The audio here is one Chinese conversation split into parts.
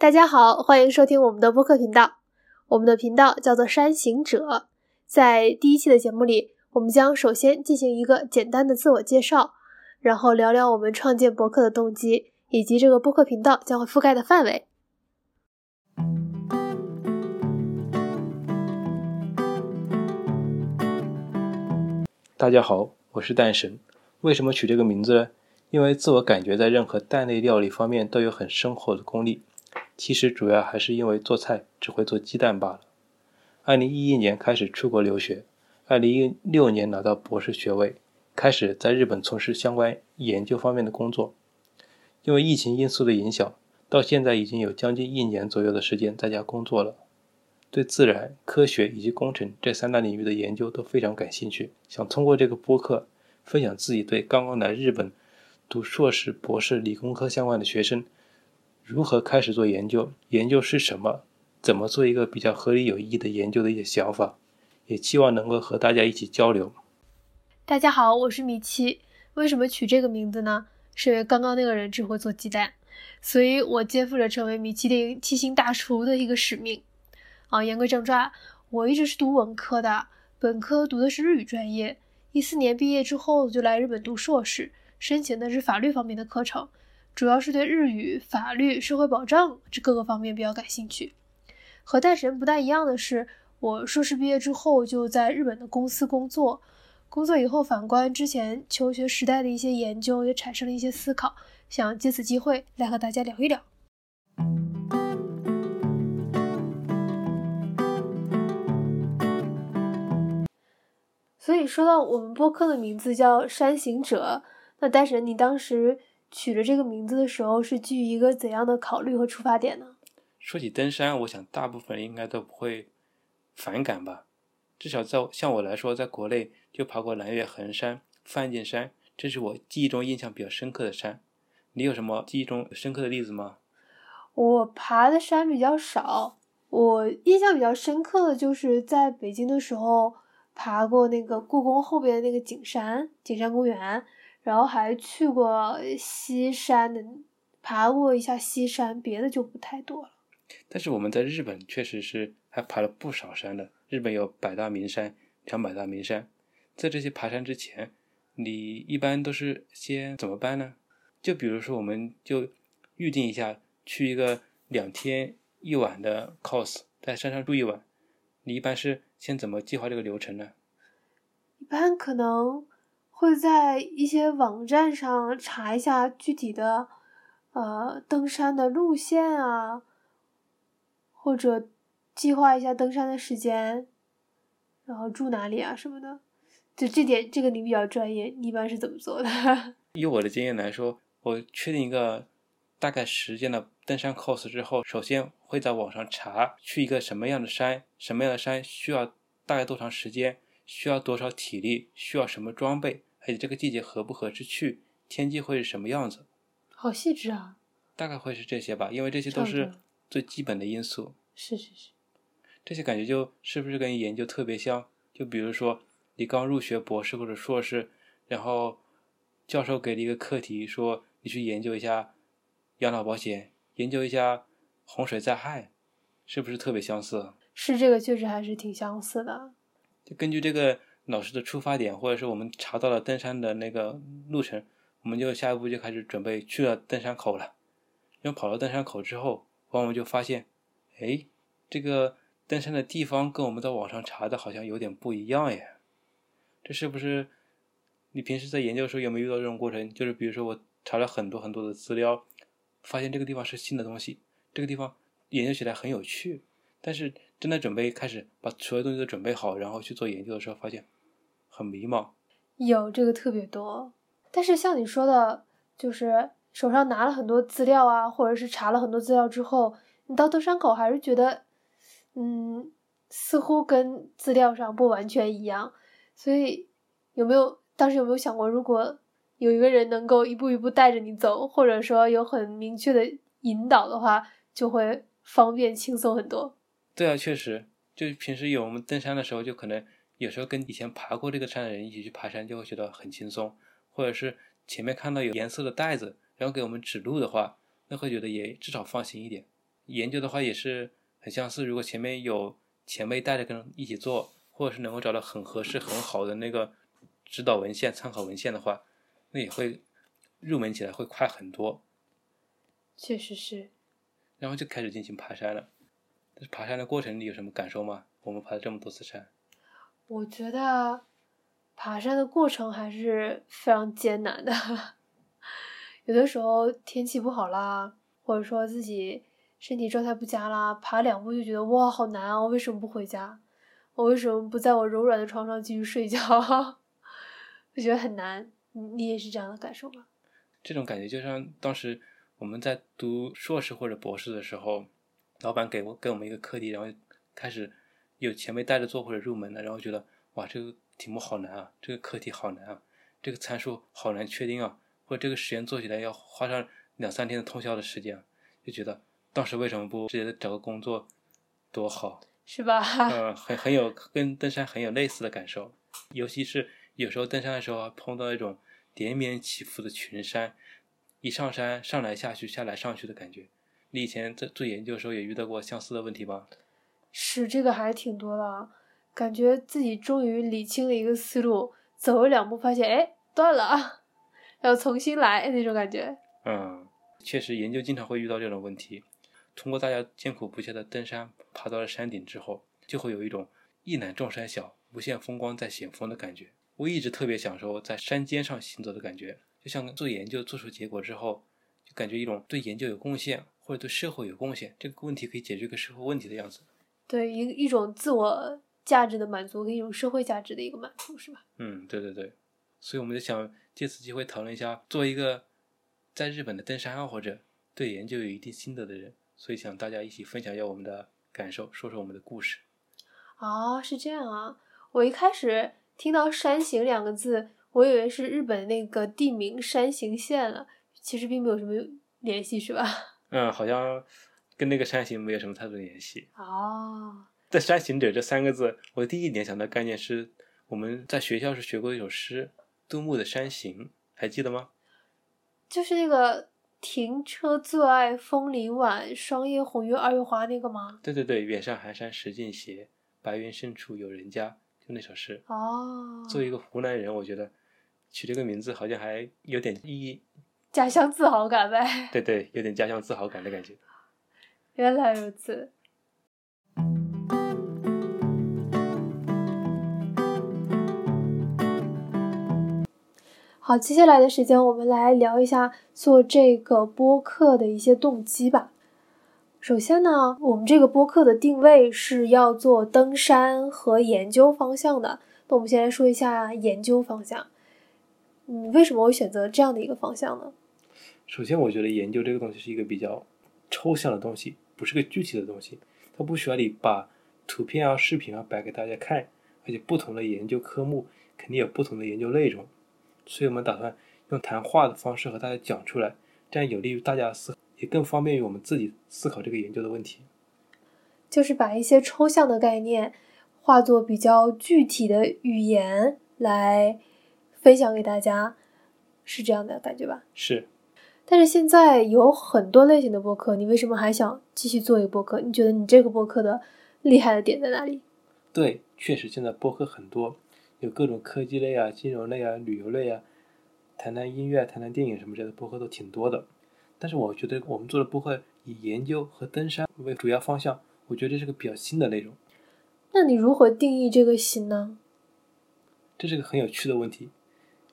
大家好，欢迎收听我们的播客频道。我们的频道叫做山行者。在第一期的节目里，我们将首先进行一个简单的自我介绍，然后聊聊我们创建博客的动机，以及这个播客频道将会覆盖的范围。大家好，我是蛋神。为什么取这个名字呢？因为自我感觉在任何蛋类料理方面都有很深厚的功力。其实主要还是因为做菜只会做鸡蛋罢了。二零一一年开始出国留学，二零一六年拿到博士学位，开始在日本从事相关研究方面的工作。因为疫情因素的影响，到现在已经有将近一年左右的时间在家工作了。对自然科学以及工程这三大领域的研究都非常感兴趣，想通过这个播客分享自己对刚刚来日本读硕士、博士理工科相关的学生如何开始做研究，研究是什么，怎么做一个比较合理有意义的研究的一些想法，也期望能够和大家一起交流。大家好，我是米七。为什么取这个名字呢？是因为刚刚那个人只会做鸡蛋，所以我肩负着成为米其林七星大厨的一个使命。啊，言归正传，我一直是读文科的，本科读的是日语专业，一四年毕业之后就来日本读硕士，申请的是法律方面的课程，主要是对日语、法律、社会保障这各个方面比较感兴趣。和大神不大一样的是，我硕士毕业之后就在日本的公司工作，工作以后反观之前求学时代的一些研究，也产生了一些思考，想借此机会来和大家聊一聊。所以说到我们播客的名字叫山行者，那大神，你当时取了这个名字的时候是基于一个怎样的考虑和出发点呢？说起登山，我想大部分人应该都不会反感吧。至少在像我来说，在国内就爬过蓝月衡山、梵净山，这是我记忆中印象比较深刻的山。你有什么记忆中深刻的例子吗？我爬的山比较少，我印象比较深刻的就是在北京的时候。爬过那个故宫后边的那个景山，景山公园，然后还去过西山的，爬过一下西山，别的就不太多了。但是我们在日本确实是还爬了不少山的，日本有百大名山、两百大名山。在这些爬山之前，你一般都是先怎么办呢？就比如说，我们就预定一下去一个两天一晚的 cos，在山上住一晚。你一般是先怎么计划这个流程呢？一般可能会在一些网站上查一下具体的，呃，登山的路线啊，或者计划一下登山的时间，然后住哪里啊什么的。就这点，这个你比较专业，你一般是怎么做的？以我的经验来说，我确定一个大概时间的。登山 cos 之后，首先会在网上查去一个什么样的山，什么样的山需要大概多长时间，需要多少体力，需要什么装备，而且这个季节合不合适去，天气会是什么样子。好细致啊！大概会是这些吧，因为这些都是最基本的因素。是是是，这些感觉就是不是跟研究特别像？就比如说你刚入学博士或者硕士，然后教授给了一个课题，说你去研究一下养老保险。研究一下洪水灾害，是不是特别相似？是这个，确实还是挺相似的。就根据这个老师的出发点，或者是我们查到了登山的那个路程，我们就下一步就开始准备去了登山口了。因为跑到登山口之后，往往就发现，哎，这个登山的地方跟我们在网上查的好像有点不一样耶。这是不是你平时在研究的时候有没有遇到这种过程？就是比如说我查了很多很多的资料。发现这个地方是新的东西，这个地方研究起来很有趣，但是真的准备开始把所有东西都准备好，然后去做研究的时候，发现很迷茫。有这个特别多，但是像你说的，就是手上拿了很多资料啊，或者是查了很多资料之后，你到登山口还是觉得，嗯，似乎跟资料上不完全一样。所以有没有当时有没有想过，如果？有一个人能够一步一步带着你走，或者说有很明确的引导的话，就会方便轻松很多。对啊，确实，就平时有我们登山的时候，就可能有时候跟以前爬过这个山的人一起去爬山，就会觉得很轻松。或者是前面看到有颜色的袋子，然后给我们指路的话，那会觉得也至少放心一点。研究的话也是很相似，如果前面有前辈带着跟一起做，或者是能够找到很合适、很好的那个指导文献、参考文献的话，那也会入门起来会快很多。确实是。然后就开始进行爬山了。但是爬山的过程你有什么感受吗？我们爬了这么多次山。我觉得爬山的过程还是非常艰难的。有的时候天气不好啦，或者说自己身体状态不佳啦，爬两步就觉得哇好难啊！我为什么不回家？我为什么不在我柔软的床上继续睡觉？我觉得很难。你也是这样的感受吗？这种感觉就像当时我们在读硕士或者博士的时候，老板给我给我们一个课题，然后开始有前辈带着做或者入门的，然后觉得哇这个题目好难啊，这个课题好难啊，这个参数好难确定啊，或者这个实验做起来要花上两三天的通宵的时间，就觉得当时为什么不直接找个工作多好？是吧？嗯，很很有跟登山很有类似的感受，尤其是有时候登山的时候碰到一种连绵起伏的群山，一上山上来下去下来上去的感觉。你以前在做研究的时候也遇到过相似的问题吗？是这个还挺多的，感觉自己终于理清了一个思路，走了两步发现哎断了啊，要重新来那种感觉。嗯，确实研究经常会遇到这种问题。通过大家艰苦不懈的登山，爬到了山顶之后，就会有一种一览众山小，无限风光在险峰的感觉。我一直特别享受在山尖上行走的感觉，就像做研究做出结果之后，就感觉一种对研究有贡献或者对社会有贡献，这个问题可以解决一个社会问题的样子。对，一一种自我价值的满足，跟一种社会价值的一个满足，是吧？嗯，对对对。所以我们就想借此机会讨论一下，作为一个在日本的登山爱好者，对研究有一定心得的人。所以想大家一起分享一下我们的感受，说说我们的故事。哦，是这样啊！我一开始听到“山形”两个字，我以为是日本那个地名山形县了，其实并没有什么联系，是吧？嗯，好像跟那个山行没有什么太多联系。哦，在“山行者”这三个字，我第一联想的概念是我们在学校是学过一首诗，杜牧的《山行》，还记得吗？就是那个。停车坐爱枫林晚，霜叶红于二月花那个吗？对对对，远上寒山石径斜，白云深处有人家，就那首诗。哦。作为一个湖南人，我觉得取这个名字好像还有点意义，家乡自豪感呗。对对，有点家乡自豪感的感觉。原来如此。好，接下来的时间我们来聊一下做这个播客的一些动机吧。首先呢，我们这个播客的定位是要做登山和研究方向的。那我们先来说一下研究方向。嗯，为什么会选择这样的一个方向呢？首先，我觉得研究这个东西是一个比较抽象的东西，不是个具体的东西，它不需要你把图片啊、视频啊摆给大家看，而且不同的研究科目肯定有不同的研究内容。所以我们打算用谈话的方式和大家讲出来，这样有利于大家思，也更方便于我们自己思考这个研究的问题。就是把一些抽象的概念化作比较具体的语言来分享给大家，是这样的感觉吧？是。但是现在有很多类型的播客，你为什么还想继续做一个播客？你觉得你这个播客的厉害的点在哪里？对，确实现在播客很多。有各种科技类啊、金融类啊、旅游类啊，谈谈音乐、谈谈电影什么之类的播客都挺多的。但是我觉得我们做的播客以研究和登山为主要方向，我觉得这是个比较新的内容。那你如何定义这个新呢？这是个很有趣的问题。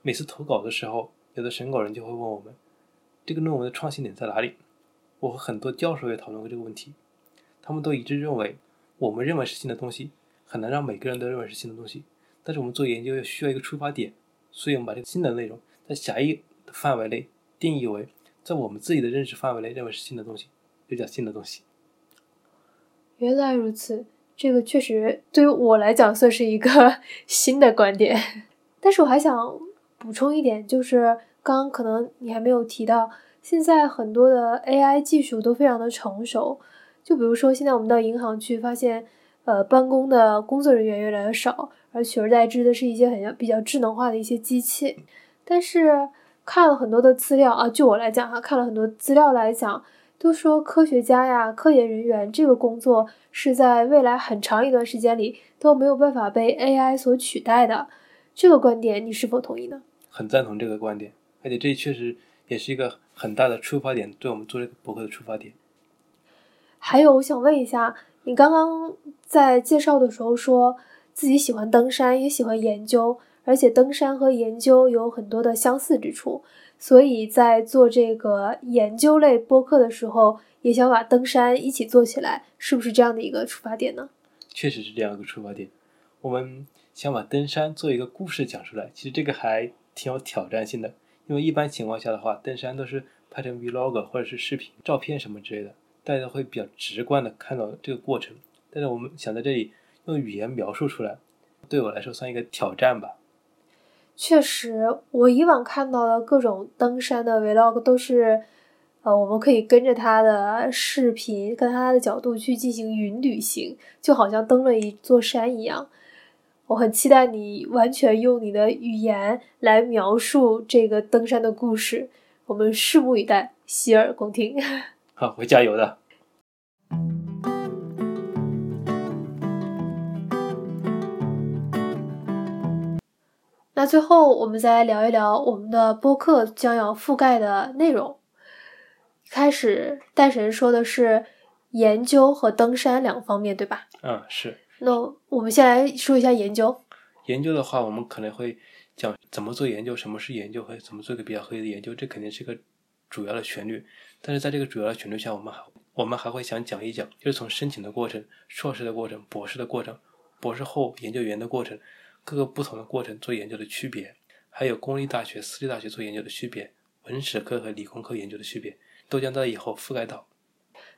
每次投稿的时候，有的审稿人就会问我们，这个论文的创新点在哪里？我和很多教授也讨论过这个问题，他们都一致认为，我们认为是新的东西，很难让每个人都认为是新的东西。但是我们做研究要需要一个出发点，所以我们把这个新的内容在狭义的范围内定义为在我们自己的认识范围内认为是新的东西，就叫新的东西。原来如此，这个确实对于我来讲算是一个 新的观点。但是我还想补充一点，就是刚刚可能你还没有提到，现在很多的 AI 技术都非常的成熟，就比如说现在我们到银行去发现，呃，办公的工作人员越来越少。而取而代之的是一些很比较智能化的一些机器，但是看了很多的资料啊，就我来讲哈，看了很多资料来讲，都说科学家呀、科研人员这个工作是在未来很长一段时间里都没有办法被 AI 所取代的。这个观点你是否同意呢？很赞同这个观点，而且这确实也是一个很大的出发点，对我们做这个博客的出发点。还有，我想问一下，你刚刚在介绍的时候说自己喜欢登山，也喜欢研究，而且登山和研究有很多的相似之处。所以在做这个研究类播客的时候，也想把登山一起做起来，是不是这样的一个出发点呢？确实是这样一个出发点。我们想把登山做一个故事讲出来，其实这个还挺有挑战性的，因为一般情况下的话，登山都是拍成 vlog 或者是视频、照片什么之类的，大家会比较直观的看到这个过程。但是我们想在这里用语言描述出来，对我来说算一个挑战吧。确实，我以往看到的各种登山的 vlog 都是，呃，我们可以跟着他的视频，跟他的角度去进行云旅行，就好像登了一座山一样。我很期待你完全用你的语言来描述这个登山的故事，我们拭目以待，洗耳恭听。好，会加油的。那最后，我们再来聊一聊我们的播客将要覆盖的内容。开始，戴神说的是研究和登山两方面，对吧？嗯，是。那我们先来说一下研究。研究的话，我们可能会讲怎么做研究，什么是研究和怎么做一个比较合理的研究，这肯定是个主要的旋律。但是在这个主要的旋律下，我们还我们还会想讲一讲，就是从申请的过程、硕士的过程、博士的过程、博士后研究员的过程。各个不同的过程做研究的区别，还有公立大学、私立大学做研究的区别，文史科和理工科研究的区别，都将在以后覆盖到。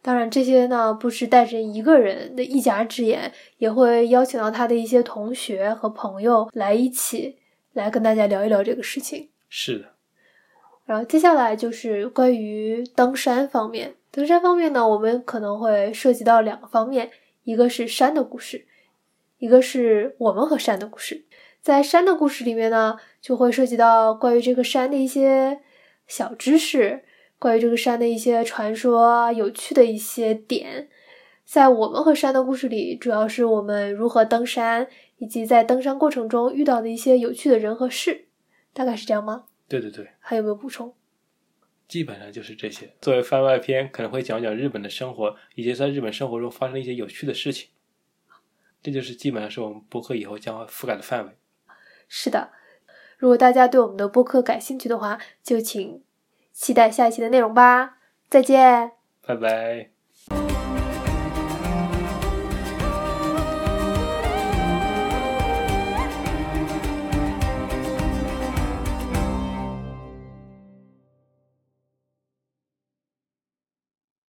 当然，这些呢不是带着一个人的一家之言，也会邀请到他的一些同学和朋友来一起来跟大家聊一聊这个事情。是的。然后接下来就是关于登山方面，登山方面呢，我们可能会涉及到两个方面，一个是山的故事。一个是我们和山的故事，在山的故事里面呢，就会涉及到关于这个山的一些小知识，关于这个山的一些传说、有趣的一些点。在我们和山的故事里，主要是我们如何登山，以及在登山过程中遇到的一些有趣的人和事，大概是这样吗？对对对，还有没有补充？基本上就是这些。作为番外篇，可能会讲讲日本的生活，以及在日本生活中发生的一些有趣的事情。这就是基本上是我们播客以后将会覆盖的范围。是的，如果大家对我们的播客感兴趣的话，就请期待下一期的内容吧。再见，拜拜。